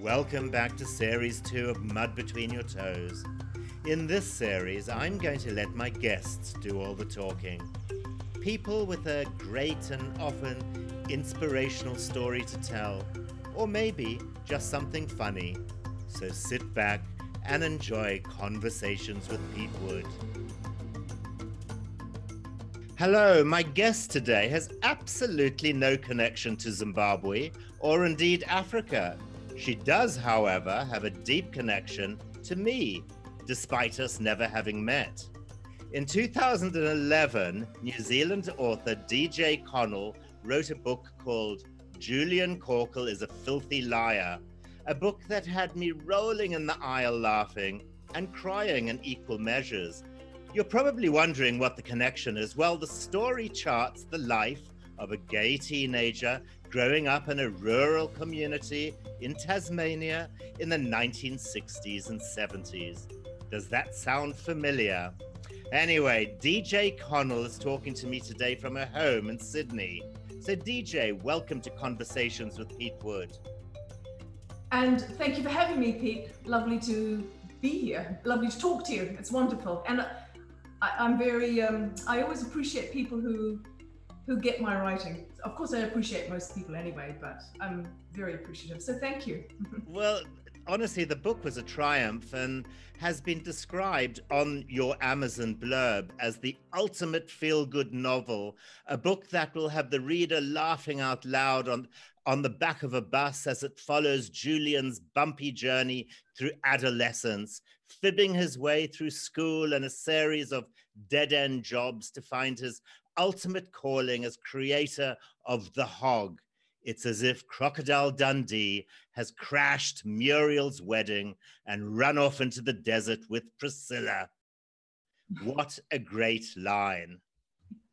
Welcome back to Series 2 of Mud Between Your Toes. In this series, I'm going to let my guests do all the talking. People with a great and often inspirational story to tell, or maybe just something funny. So sit back and enjoy Conversations with Pete Wood. Hello, my guest today has absolutely no connection to Zimbabwe or indeed Africa. She does, however, have a deep connection to me, despite us never having met. In 2011, New Zealand author DJ Connell wrote a book called Julian Corkle is a Filthy Liar, a book that had me rolling in the aisle laughing and crying in equal measures. You're probably wondering what the connection is. Well, the story charts the life of a gay teenager growing up in a rural community in Tasmania in the 1960s and 70s. Does that sound familiar? Anyway, DJ Connell is talking to me today from her home in Sydney. So, DJ, welcome to Conversations with Pete Wood. And thank you for having me, Pete. Lovely to be here. Lovely to talk to you. It's wonderful. And I, am very, um, I always appreciate people who who get my writing. Of course, I appreciate most people anyway, but I'm very appreciative. So thank you. well, honestly, the book was a triumph and has been described on your Amazon blurb as the ultimate feel good novel, a book that will have the reader laughing out loud on, on the back of a bus as it follows Julian's bumpy journey through adolescence, fibbing his way through school and a series of dead end jobs to find his ultimate calling as creator of The Hog. It's as if Crocodile Dundee has crashed Muriel's wedding and run off into the desert with Priscilla. What a great line.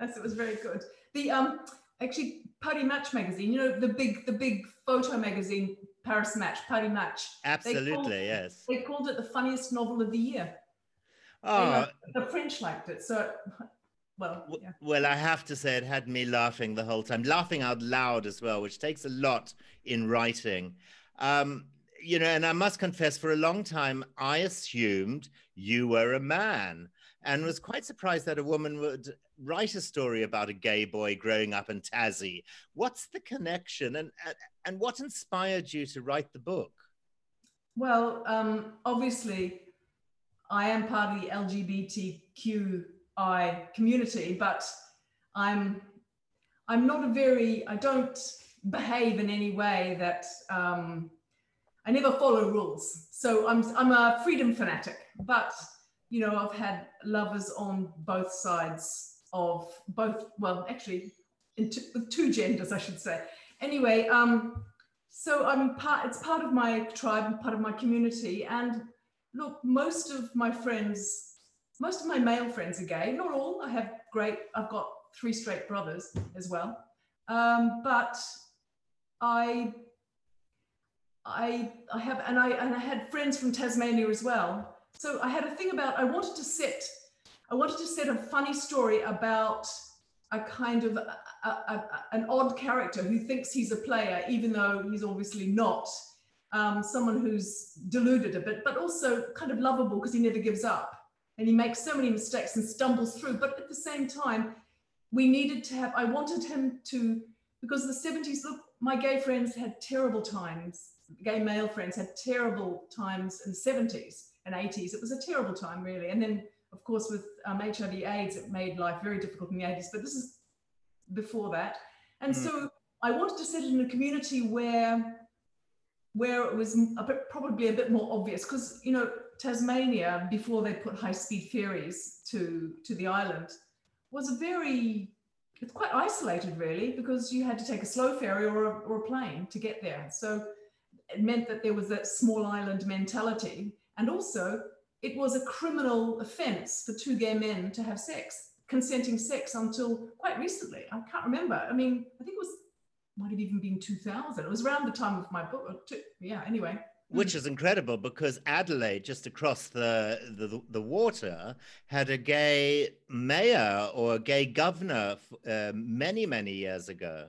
Yes, it was very good. The um actually Paris Match magazine, you know, the big the big photo magazine, Paris Match, Paris Match. Absolutely, they called, yes. They called it the funniest novel of the year. Oh, the French liked it. So well, yeah. well, I have to say it had me laughing the whole time, laughing out loud as well, which takes a lot in writing. Um, you know, and I must confess, for a long time, I assumed you were a man and was quite surprised that a woman would write a story about a gay boy growing up in Tassie. What's the connection and, and, and what inspired you to write the book? Well, um, obviously, I am part of the LGBTQ I community, but I'm I'm not a very I don't behave in any way that um, I never follow rules. So I'm I'm a freedom fanatic, but you know I've had lovers on both sides of both. Well, actually, two, with two genders, I should say. Anyway, um, so I'm part. It's part of my tribe, part of my community, and look, most of my friends most of my male friends are gay. Not all. I have great. I've got three straight brothers as well. Um, but I, I, I have, and I, and I had friends from Tasmania as well. So I had a thing about. I wanted to set. I wanted to set a funny story about a kind of a, a, a, an odd character who thinks he's a player, even though he's obviously not. Um, someone who's deluded a bit, but also kind of lovable because he never gives up and he makes so many mistakes and stumbles through. But at the same time, we needed to have, I wanted him to, because the 70s, look, my gay friends had terrible times, gay male friends had terrible times in the 70s and 80s. It was a terrible time, really. And then, of course, with um, HIV AIDS, it made life very difficult in the 80s, but this is before that. And mm. so I wanted to set it in a community where where it was a bit, probably a bit more obvious because you know Tasmania, before they put high speed ferries to, to the island, was a very, it's quite isolated really, because you had to take a slow ferry or a, or a plane to get there. So it meant that there was that small island mentality. And also, it was a criminal offense for two gay men to have sex, consenting sex until quite recently. I can't remember. I mean, I think it was, might have even been 2000. It was around the time of my book. Yeah, anyway which is incredible because Adelaide, just across the, the, the water, had a gay mayor or a gay governor uh, many, many years ago.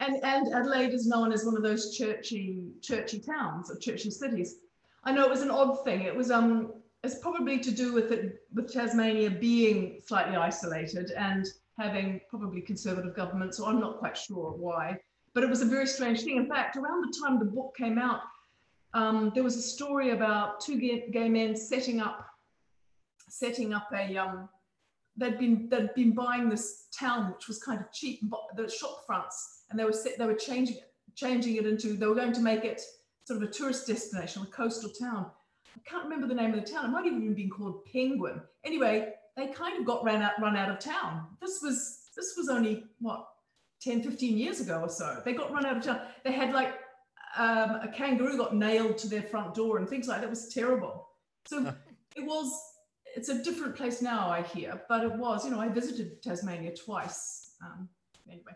and, and Adelaide is known as one of those churchy, churchy towns or churchy cities. I know it was an odd thing. It was um, it's probably to do with it, with Tasmania being slightly isolated and having probably conservative government. So I'm not quite sure why, but it was a very strange thing. In fact, around the time the book came out, um, there was a story about two gay, gay men setting up, setting up a um, they'd been they'd been buying this town which was kind of cheap, the shop fronts, and they were set, they were changing changing it into they were going to make it sort of a tourist destination, a coastal town. I can't remember the name of the town. It might even been called Penguin. Anyway, they kind of got ran out run out of town. This was this was only what 10, 15 years ago or so. They got run out of town. They had like um, a kangaroo got nailed to their front door and things like that. It was terrible. So it was it's a different place now, I hear, but it was, you know, I visited Tasmania twice. Um, anyway.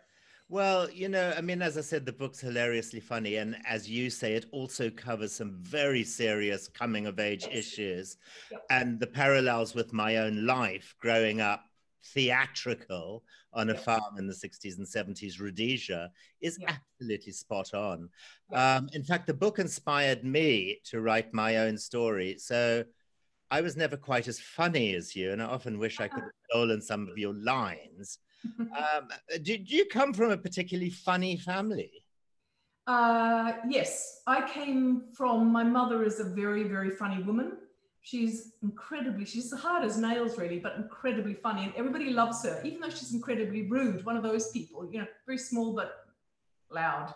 Well, you know, I mean, as I said, the book's hilariously funny. And as you say, it also covers some very serious coming of age issues yep. and the parallels with my own life growing up theatrical on a farm in the 60s and 70s, Rhodesia, is yep. absolutely spot on. Um, in fact, the book inspired me to write my own story. So, I was never quite as funny as you, and I often wish I could have stolen some of your lines. Um, did you come from a particularly funny family? Uh, yes, I came from my mother is a very, very funny woman. She's incredibly, she's hard as nails, really, but incredibly funny. And everybody loves her, even though she's incredibly rude, one of those people, you know, very small but loud.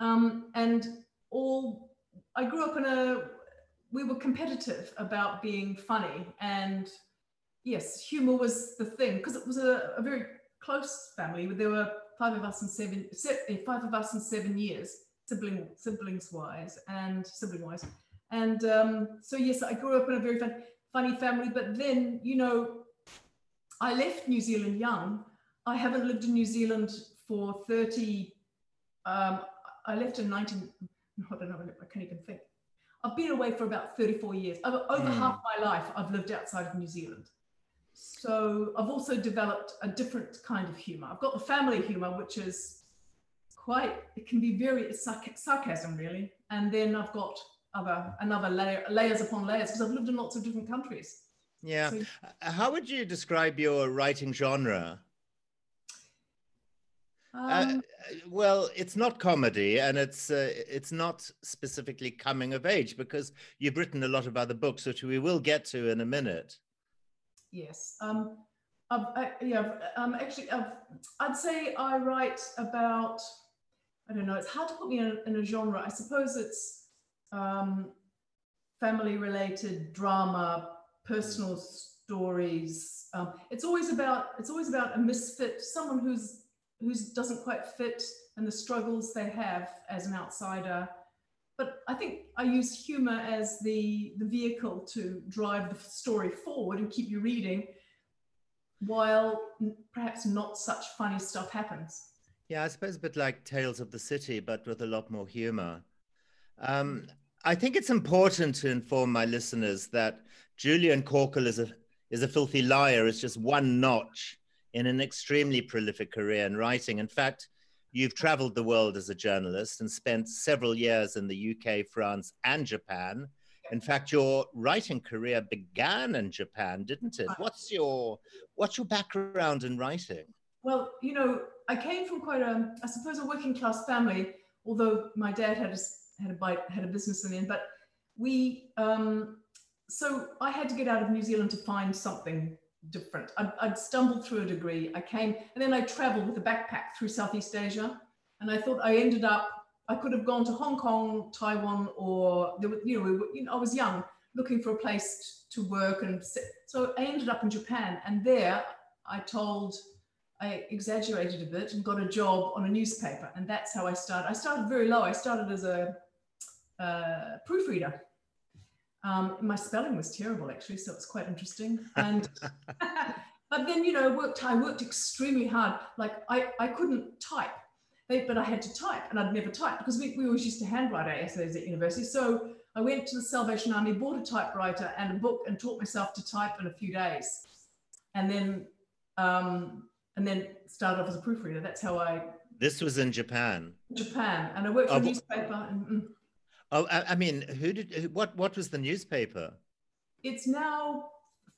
Um, and all, I grew up in a we were competitive about being funny and yes humor was the thing because it was a, a, very close family there were five of us in seven eh, five of us in seven years sibling siblings wise and sibling wise and um, so yes i grew up in a very fun, funny family but then you know i left new zealand young i haven't lived in new zealand for 30 um, i left in 19 i don't know i can't even think I've been away for about 34 years. Over, over mm. half my life, I've lived outside of New Zealand. So I've also developed a different kind of humor. I've got the family humor, which is quite, it can be very sarcasm, really. And then I've got other, another layer, layers upon layers, because I've lived in lots of different countries. Yeah. So, How would you describe your writing genre? Uh, um, uh, well, it's not comedy, and it's uh, it's not specifically coming of age because you've written a lot of other books, which we will get to in a minute. Yes. Um, I, yeah. Um, actually, I've, I'd say I write about. I don't know. It's hard to put me in, in a genre. I suppose it's um, family-related drama, personal stories. Um, it's always about. It's always about a misfit, someone who's who doesn't quite fit and the struggles they have as an outsider. But I think I use humor as the, the vehicle to drive the story forward and keep you reading while perhaps not such funny stuff happens. Yeah, I suppose a bit like Tales of the City, but with a lot more humor. Um, I think it's important to inform my listeners that Julian Corkle is a is a filthy liar. It's just one notch in an extremely prolific career in writing. In fact, you've traveled the world as a journalist and spent several years in the UK, France, and Japan. In fact, your writing career began in Japan, didn't it? What's your what's your background in writing? Well, you know, I came from quite a, I suppose, a working class family. Although my dad had a had a bite, had a business in the end, but we, um, so I had to get out of New Zealand to find something different. I'd, I'd, stumbled through a degree. I came and then I traveled with a backpack through Southeast Asia. And I thought I ended up, I could have gone to Hong Kong, Taiwan, or there were, you know, we were, you know, I was young looking for a place to work. And so I ended up in Japan. And there I told, I exaggerated a bit and got a job on a newspaper. And that's how I started. I started very low. I started as a uh, proofreader um, my spelling was terrible actually, so it's quite interesting. And but then you know, worked I worked extremely hard. Like I, I couldn't type, but I had to type, and I'd never typed because we, we always used to handwrite our essays at university. So I went to the Salvation Army, bought a typewriter and a book, and taught myself to type in a few days, and then um, and then started off as a proofreader. That's how I This was in Japan. Japan, and I worked for Oh, a newspaper. And, mm, Oh, I, I mean, who did? What? What was the newspaper? it's now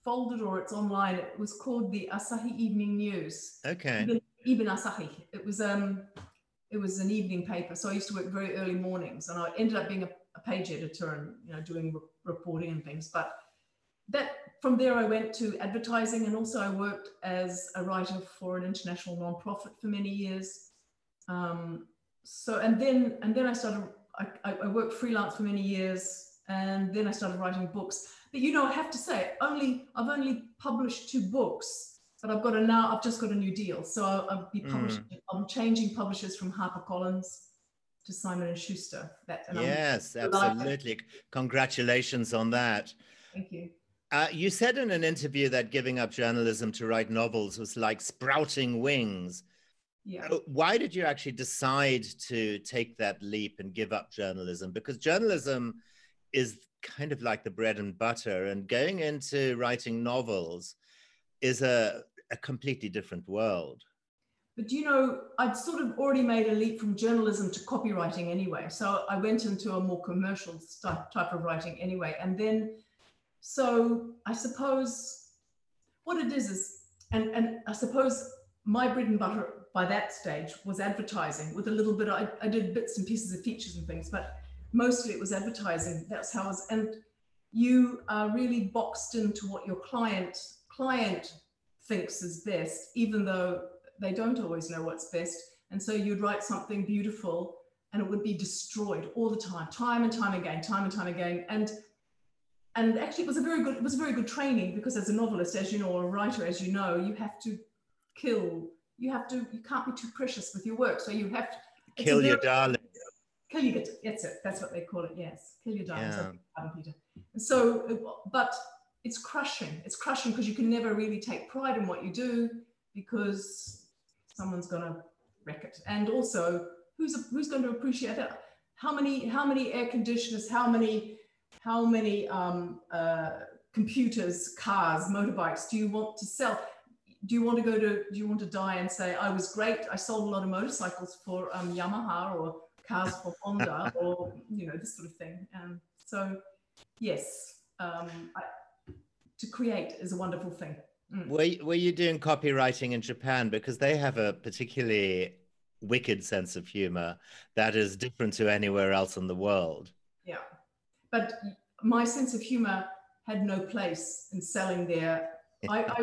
folded or it's online. It was called the Asahi Evening News. Okay. Ibn, Ibn Asahi. It was um, it was an evening paper. So I used to work very early mornings, and I ended up being a, a page editor and you know doing re- reporting and things. But that from there I went to advertising, and also I worked as a writer for an international nonprofit for many years. Um, so and then and then I started. I, I I worked freelance for many years, and then I started writing books. But you know, I have to say, only I've only published two books, but I've got a now. I've just got a new deal, so I'll, I'll be Mm. publishing. I'm changing publishers from HarperCollins to Simon and Schuster. That and I'm- Yes, delighted. absolutely. Congratulations on that. thank you. Uh, you said in an interview that giving up journalism to write novels was like sprouting wings. Yeah. Uh, Why did you actually decide to take that leap and give up journalism? Because journalism is kind of like the bread and butter, and going into writing novels is a, a completely different world. But you know, I'd sort of already made a leap from journalism to copywriting anyway. So I went into a more commercial type of writing anyway. And then, so I suppose what it is is, and, and I suppose my bread and butter by that stage was advertising with a little bit, I, I did bits and pieces of features and things, but mostly it was advertising. That's how I was, and you are really boxed into what your client, client thinks is best, even though they don't always know what's best. And so you'd write something beautiful and it would be destroyed all the time, time and time again, time and time again. And and actually it was a very good, it was a very good training because as a novelist, as you know, or a writer, as you know, you have to kill, you have to, you can't be too precious with your work. So you have to Kill your darling. kill your. That's it. That's what they call it. Yes, kill your darling Yeah. I beg your pardon, Peter. And so, but it's crushing. It's crushing because you can never really take pride in what you do because someone's going to wreck it. And also, who's who's going to appreciate that? How many how many air conditioners? How many how many um, uh, computers, cars, motorbikes do you want to sell? Do you want to go to? Do you want to die and say I was great? I sold a lot of motorcycles for um, Yamaha or cars for Honda or you know this sort of thing. Um, so yes, um, I, to create is a wonderful thing. Mm. Were, y- were you doing copywriting in Japan? Because they have a particularly wicked sense of humor that is different to anywhere else in the world. Yeah, but my sense of humor had no place in selling there. I, I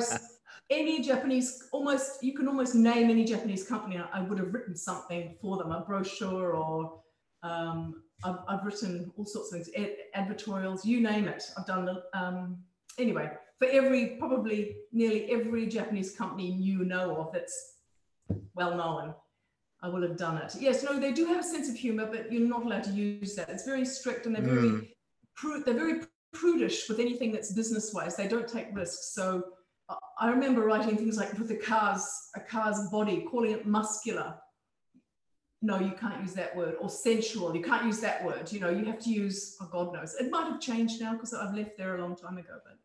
any Japanese, almost you can almost name any Japanese company. I, I would have written something for them, a brochure, or um, I've, I've written all sorts of things, ad- advertorials, you name it. I've done the um, anyway for every probably nearly every Japanese company you know of that's well known. I will have done it. Yes, no, they do have a sense of humor, but you're not allowed to use that. It's very strict and they're very Mm. pru- they're very prudish with anything that's business wise. They don't take risks. So I- remember writing things like with a car's a car's body, calling it muscular. No, you can't use that word. Or sensual. You can't use that word. You know, you have to use. Oh, God knows. It might have changed now because I've left there a long time ago. But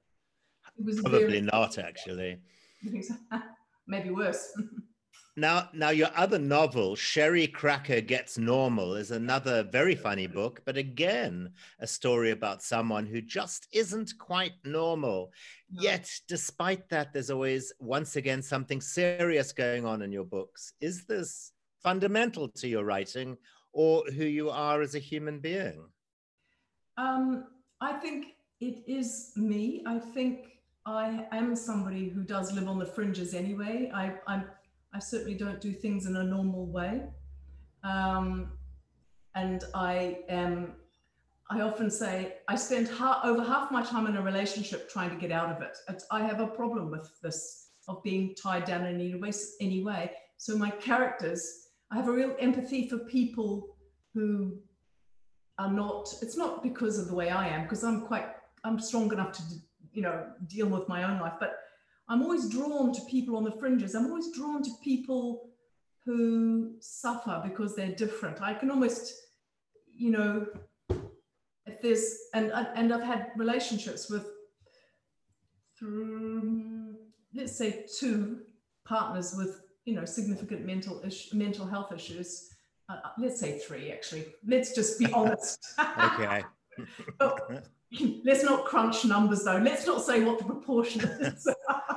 it was Probably very, not, actually. maybe worse. Now, now your other novel, Sherry Cracker Gets Normal, is another very funny book, but again, a story about someone who just isn't quite normal. No. Yet, despite that, there's always, once again, something serious going on in your books. Is this fundamental to your writing or who you are as a human being? Um, I think it is me. I think I am somebody who does live on the fringes anyway. I, I, I certainly don't do things in a normal way. Um, and I am, I often say, I spend ha- over half my time in a relationship trying to get out of it. It's, I have a problem with this of being tied down in any way. So my characters, I have a real empathy for people who are not it's not because of the way i am because i'm quite i'm strong enough to you know deal with my own life but i'm always drawn to people on the fringes i'm always drawn to people who suffer because they're different i can almost you know if there's and and i've had relationships with through let's say two partners with you know significant mental ish, mental health issues. Uh, let's say three, actually. Let's just be honest. okay. let's not crunch numbers though. Let's not say what the proportion is.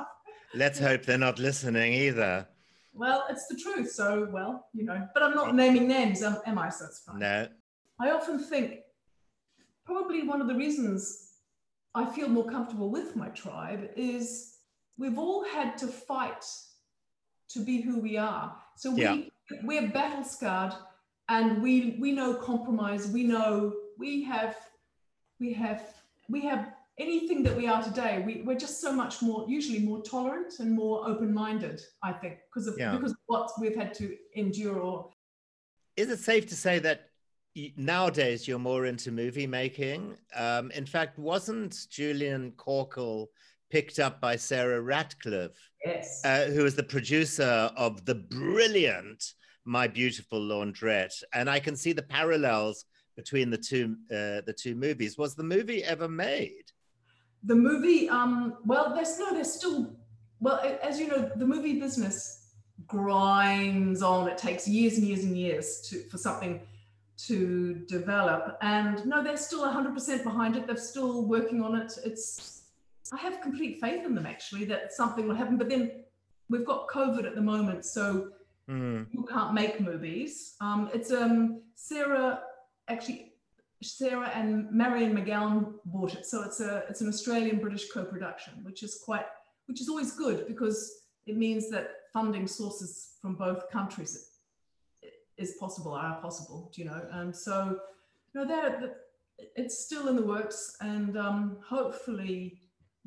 let's hope they're not listening either. Well, it's the truth. So, well, you know, but I'm not naming names, am, am I? So that's fine. No. I often think probably one of the reasons I feel more comfortable with my tribe is we've all had to fight to be who we are. So we yeah. we're battle scarred and we we know compromise, we know we have we have we have anything that we are today, we, we're just so much more, usually more tolerant and more open-minded, I think, because of yeah. because of what we've had to endure. Or is it safe to say that nowadays you're more into movie making? Um, in fact, wasn't Julian Corkle picked up by Sarah Radclyffe, yes. uh, who is the producer of the brilliant My Beautiful Laundrette, and I can see the parallels between the two uh, the two movies. Was the movie ever made? the movie, um, well, there's no, there's still, well, as you know, the movie business grinds on. It takes years and years and years to for something to develop. And no, they're still 100% behind it. They're still working on it. It's, I have complete faith in them actually that something will happen. But then we've got COVID at the moment, so mm. you can't make movies. Um, it's um, Sarah actually Sarah and Marian Macgowan bought it. So it's a it's an Australian British co-production, which is quite which is always good because it means that funding sources from both countries is possible are possible, Do you know. And so you know that it's still in the works, and um, hopefully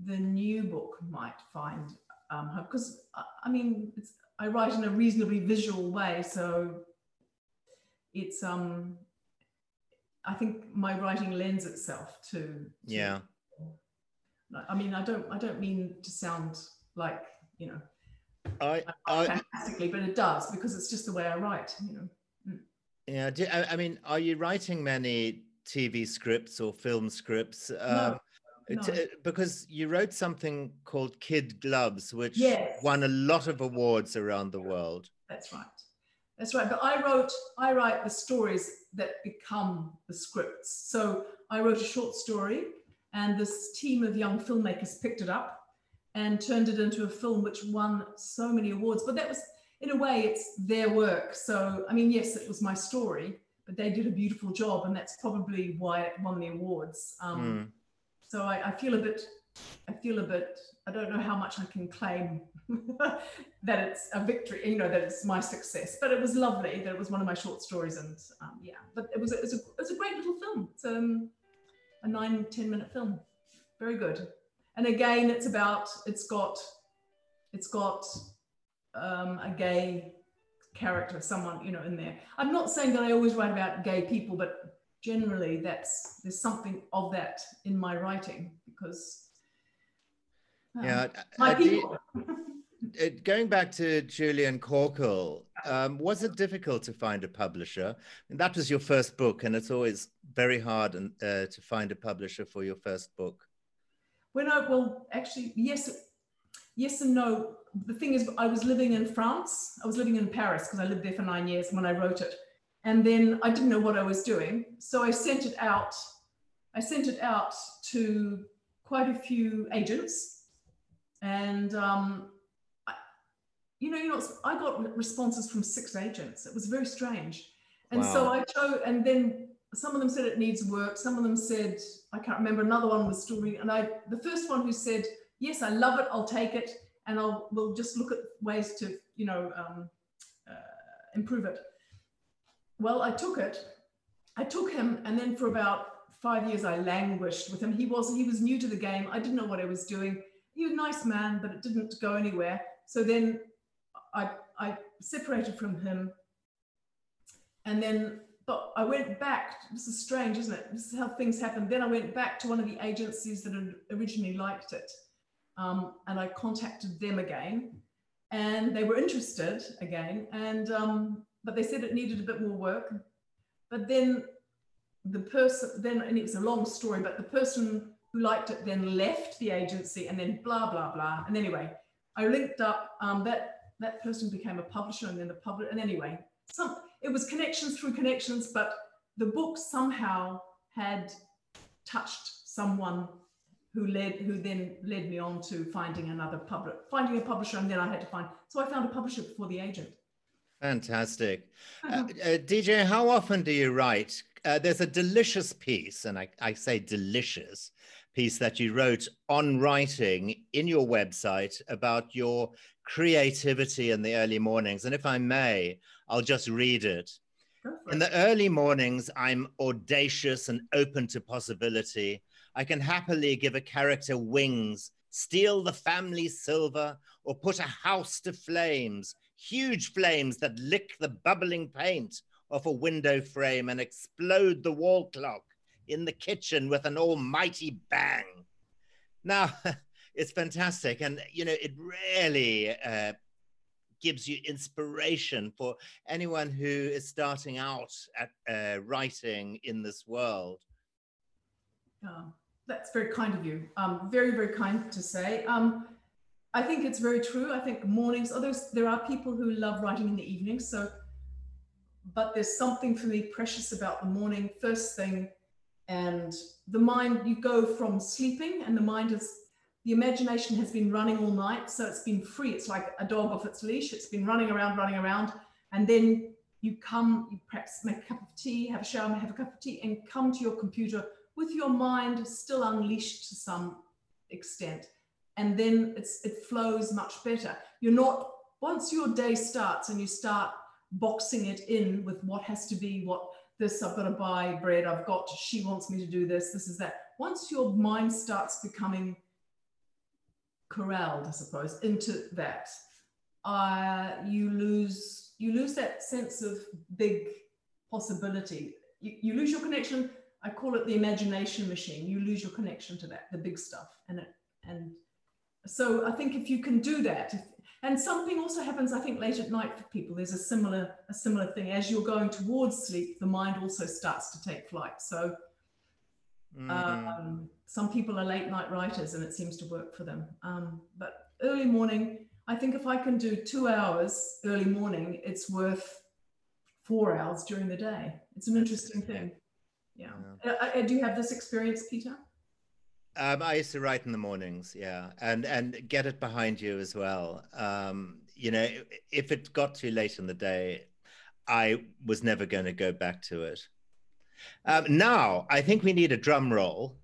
the new book might find um, because I mean I write in a reasonably visual way, so it's um I think my writing lends itself to, to yeah. I mean, I don't I don't mean to sound like you know I, I fantastically, but it does because it's just the way I write. You know. Mm. Yeah. Do, I, I, mean, are you writing many TV scripts or film scripts? No. Um, no. because you wrote something called Kid Gloves, which yes. won a lot of awards around the world. That's right. That's right. But I wrote, I write the stories that become the scripts. So I wrote a short story, and this team of young filmmakers picked it up and turned it into a film which won so many awards. But that was, in a way, it's their work. So, I mean, yes, it was my story, but they did a beautiful job, and that's probably why it won the awards. Um, mm. So I, I feel a bit, I feel a bit, I don't know how much I can claim that it's a victory, you know, that it's my success. But it was lovely that it was one of my short stories, and um, yeah, but it was it was a, it was a great little film. It's um, a nine ten minute film, very good. And again, it's about it's got it's got um, a gay character, someone you know in there. I'm not saying that I always write about gay people, but generally that's there's something of that in my writing because yeah, my people. it, going back to Julian Corkle, um, was it difficult to find a publisher? And that was your first book, and it's always very hard and, uh, to find a publisher for your first book. When I well, actually, yes, yes and no. The thing is, I was living in France. I was living in Paris because I lived there for nine years when I wrote it, and then I didn't know what I was doing, so I sent it out. I sent it out to quite a few agents, and um, you know, you know, I got responses from six agents. It was very strange. And wow. so I chose, and then some of them said it needs work. Some of them said, I can't remember. Another one was still reading. And I, the first one who said, yes, I love it. I'll take it. And I'll, we'll just look at ways to, you know, um, uh, improve it. Well, I took it. I took him. And then for about five years, I languished with him. He was, he was new to the game. I didn't know what I was doing. He was a nice man, but it didn't go anywhere. So then I, I separated from him. And then, but I went back. This is strange, isn't it? This is how things happen. Then I went back to one of the agencies that had originally liked it. Um, and I contacted them again. And they were interested again. And, um, but they said it needed a bit more work. But then the person, then, and it was a long story, but the person who liked it then left the agency and then blah, blah, blah. And anyway, I linked up um, that that person became a publisher and then the publisher. And anyway, some it was connections through connections, but the book somehow had touched someone who led who then led me on to finding another public finding a publisher and then i had to find so i found a publisher before the agent fantastic uh, uh, dj how often do you write uh, there's a delicious piece and I, I say delicious piece that you wrote on writing in your website about your creativity in the early mornings. And if i may i'll just read it. In the early mornings, I'm audacious and open to possibility. I can happily give a character wings, steal the family silver, or put a house to flames, huge flames that lick the bubbling paint off a window frame and explode the wall clock in the kitchen with an almighty bang. Now, it's fantastic. And, you know, it really uh, gives you inspiration for anyone who is starting out at uh, writing in this world. Oh, that's very kind of you. Um, very, very kind to say. Um, I think it's very true. I think mornings, others, there are people who love writing in the evening. So, but there's something for me precious about the morning, first thing. And the mind, you go from sleeping and the mind is the imagination has been running all night, so it's been free. It's like a dog off its leash. It's been running around, running around, and then you come, you perhaps make a cup of tea, have a shower, have a cup of tea, and come to your computer with your mind still unleashed to some extent. And then it's it flows much better. You're not once your day starts and you start boxing it in with what has to be what this I've got to buy bread, I've got she wants me to do this, this is that. Once your mind starts becoming corralled, I suppose, into that, uh, you lose you lose that sense of big possibility. You, you lose your connection. I call it the imagination machine. You lose your connection to that, the big stuff, and it and so I think if you can do that, if, and something also happens, I think, late at night for people. There's a similar a similar thing as you're going towards sleep. The mind also starts to take flight. So. Mm. Um, some people are late night writers and it seems to work for them. Um, but early morning, I think if I can do two hours early morning, it's worth four hours during the day. It's an interesting thing. Yeah. yeah. Uh, uh, do you have this experience, Peter? Um, I used to write in the mornings, yeah, and and get it behind you as well. Um, you know, if it got too late in the day, I was never going to go back to it. Um, now, I think we need a drum roll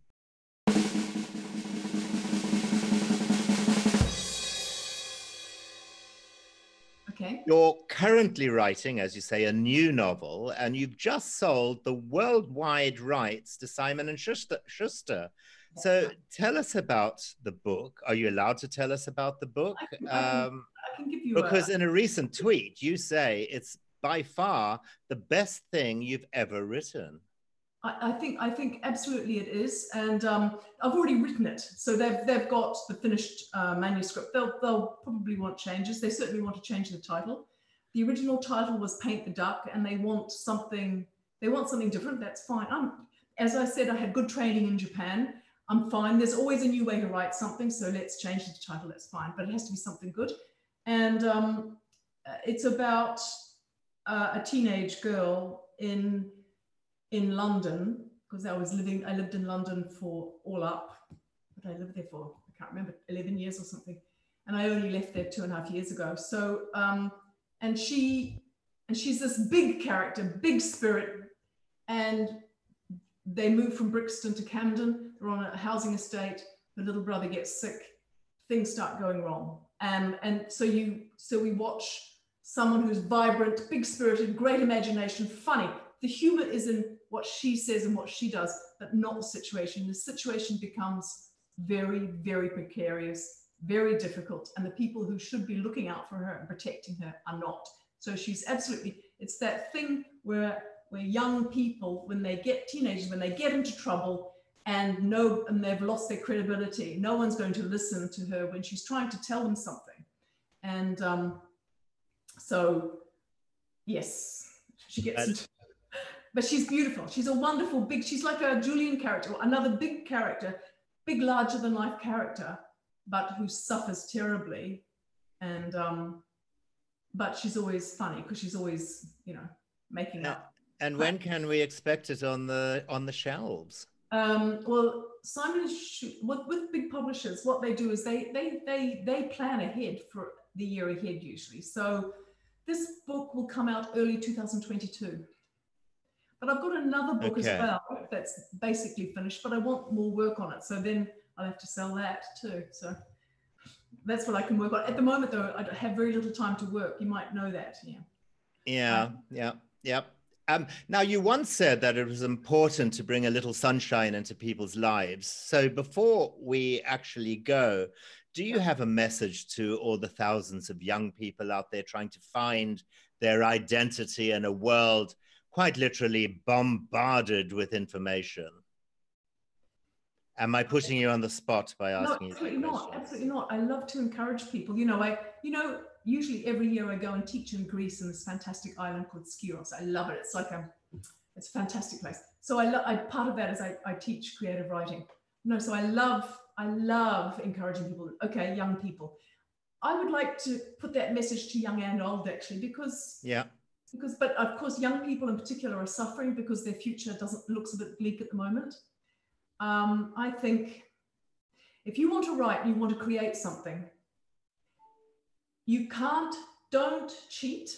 Okay. You're currently writing, as you say, a new novel, and you've just sold the worldwide rights to Simon and Schuster. Schuster. So tell us about the book. Are you allowed to tell us about the book? I can, um, I can, give you because a... in a recent tweet you say it's by far the best thing you've ever written. I, I think I think absolutely it is, and um, I've already written it, so they've they've got the finished uh, manuscript. They'll they'll probably want changes. They certainly want to change the title. The original title was Paint the Duck, and they want something they want something different. That's fine. I'm, as I said, I had good training in Japan. I'm fine. There's always a new way to write something, so let's change the title. That's fine, but it has to be something good. And um, it's about uh, a teenage girl in in London because I was living, I lived in London for all up, but I lived there for, I can't remember, 11 years or something. And I only left there two and a half years ago. So, um, and she, and she's this big character, big spirit. And they move from Brixton to Camden. They're on a housing estate. The little brother gets sick. Things start going wrong. And, and so you, so we watch someone who's vibrant, big spirited, great imagination, funny. The humor is in what she says and what she does, but not the situation. The situation becomes very, very precarious, very difficult, and the people who should be looking out for her and protecting her are not. So she's absolutely, it's that thing where where young people, when they get teenagers, when they get into trouble and no and they've lost their credibility, no one's going to listen to her when she's trying to tell them something. And um, so yes, she gets into but she's beautiful. She's a wonderful big, she's like a Julian character, another big character, big, larger than life character, but who suffers terribly. And um, but she's always funny because she's always, you know, making up. And when can we expect it on the on the shelves? Um, well, Simon with, with big publishers. What they do is they they they they plan ahead for the year ahead usually. So this book will come out early 2022. But I've got another book okay. as well that's basically finished, but I want more work on it. So then I'll have to sell that too. So that's what I can work on. At the moment, though, I have very little time to work. You might know that. Yeah. Yeah. Um, yeah. Yeah. Um, now, you once said that it was important to bring a little sunshine into people's lives. So, before we actually go, do you have a message to all the thousands of young people out there trying to find their identity in a world quite literally bombarded with information? Am I putting you on the spot by asking no, absolutely not. Absolutely not. I love to encourage people. You know, I, you know, usually every year I go and teach in Greece in this fantastic island called Skyros. I love it. It's like a, it's a fantastic place. So I, lo- I part of that is I, I teach creative writing. No, so I love, I love encouraging people. Okay, young people. I would like to put that message to young and old actually, because yeah, because but of course young people in particular are suffering because their future doesn't looks a bit bleak at the moment. Um, I think if you want to write, you want to create something, you can't, don't cheat.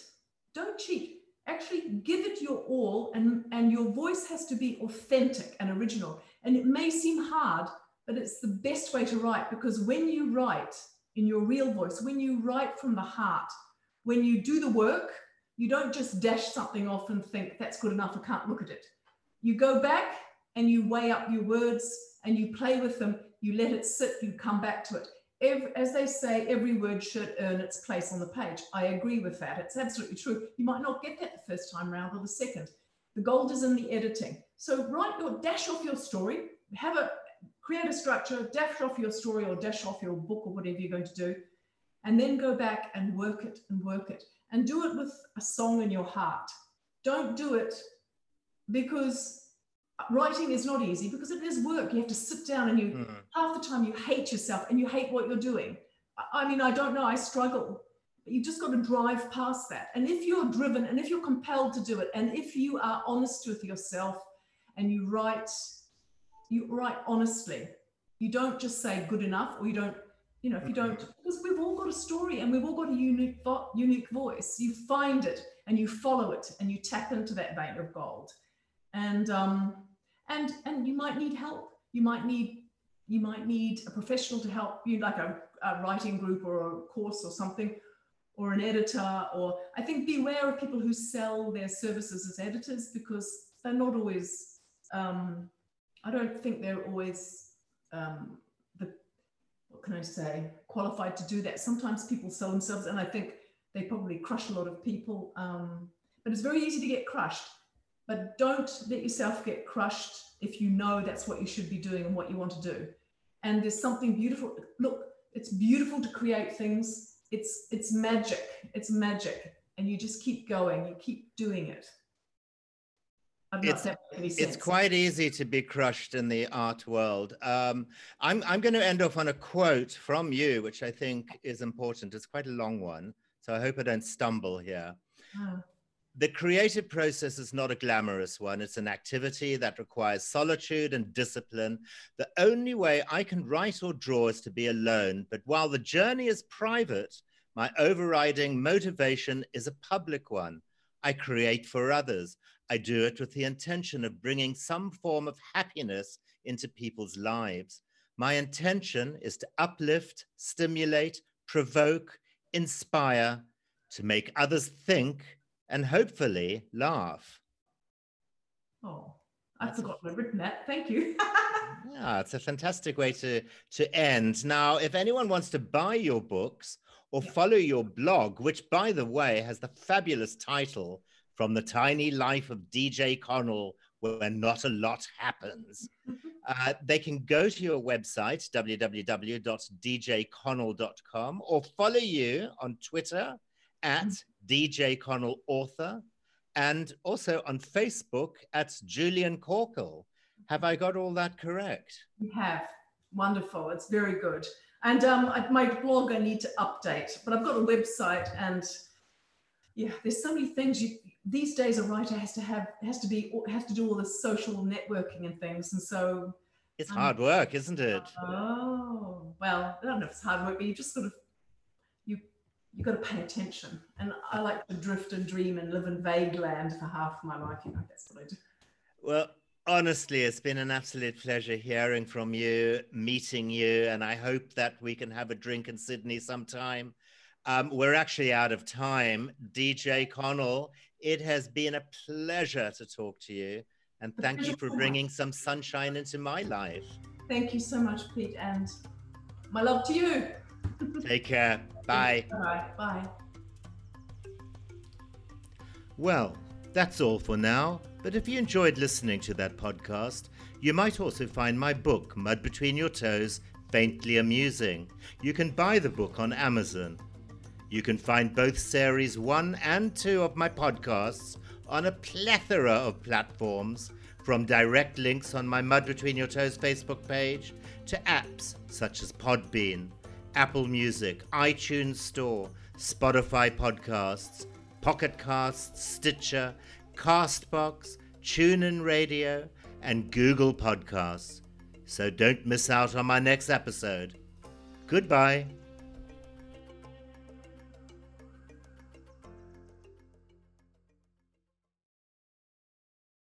Don't cheat. Actually, give it your all, and, and your voice has to be authentic and original. And it may seem hard, but it's the best way to write because when you write in your real voice, when you write from the heart, when you do the work, you don't just dash something off and think that's good enough, I can't look at it. You go back and you weigh up your words and you play with them, you let it sit, you come back to it as they say, every word should earn its place on the page. I agree with that. It's absolutely true. You might not get that the first time round or the second. The gold is in the editing. So write your dash off your story, have a create a structure, dash off your story or dash off your book or whatever you're going to do, and then go back and work it and work it. And do it with a song in your heart. Don't do it because writing is not easy because it is work. You have to sit down and you mm. half the time you hate yourself and you hate what you're doing. I mean, I don't know, I struggle. But you just got to drive past that. And if you're driven and if you're compelled to do it, and if you are honest with yourself and you write, you write honestly, you don't just say good enough or you don't, you know, if you don't, because we've all got a story and we've all got a unique, unique voice. You find it and you follow it and you tap into that vein of gold. And um, and and you might need help. You might need you might need a professional to help you like a, a writing group or a course or something or an editor or i think beware of people who sell their services as editors because they're not always um, i don't think they're always um, the what can i say qualified to do that. Sometimes people sell themselves and i think they probably crush a lot of people um, but it's very easy to get crushed but don't let yourself get crushed if you know that's what you should be doing and what you want to do. And there's something beautiful. Look, it's beautiful to create things. It's it's magic. It's magic. And you just keep going. You keep doing it. It's, it's, quite easy to be crushed in the art world. Um, I'm, I'm going to end off on a quote from you, which I think is important. It's quite a long one, so I hope I don't stumble here. Oh the creative process is not a glamorous one. It's an activity that requires solitude and discipline. The only way I can write or draw is to be alone. But while the journey is private, my overriding motivation is a public one. I create for others. I do it with the intention of bringing some form of happiness into people's lives. My intention is to uplift, stimulate, provoke, inspire, to make others think and hopefully laugh. Oh, I That's forgot I've written that. Thank you. yeah, it's a fantastic way to, to end. Now, if anyone wants to buy your books or yeah. follow your blog, which, by the way, has the fabulous title From the Tiny Life of DJ Connell, where not a lot happens, uh, they can go to your website, www.djconnell.com, or follow you on Twitter at DJ Connell Author, and also on Facebook at Julian Corkle. Have I got all that correct? You have. Wonderful. It's very good. And um, my blog I need to update, but I've got a website and yeah, there's so many things you these days a writer has to have has to be has to do all the social networking and things, and so it's um, hard work, isn't it? Oh well, I don't know if it's hard work, but you just sort of you got to pay attention. And I like to drift and dream and live in vague land for half my life. You know, that's what I do. Well, honestly, it's been an absolute pleasure hearing from you, meeting you, and I hope that we can have a drink in Sydney sometime. Um, we're actually out of time. DJ Connell, it has been a pleasure to talk to you. And thank you for bringing some sunshine into my life. Thank you so much, Pete. And my love to you. Take care. Bye. Bye. Bye. Well, that's all for now. But if you enjoyed listening to that podcast, you might also find my book, Mud Between Your Toes, faintly amusing. You can buy the book on Amazon. You can find both series one and two of my podcasts on a plethora of platforms, from direct links on my Mud Between Your Toes Facebook page to apps such as Podbean, Apple Music, iTunes Store, Spotify Podcasts, Pocket Casts, Stitcher, Castbox, TuneIn Radio, and Google Podcasts. So don't miss out on my next episode. Goodbye.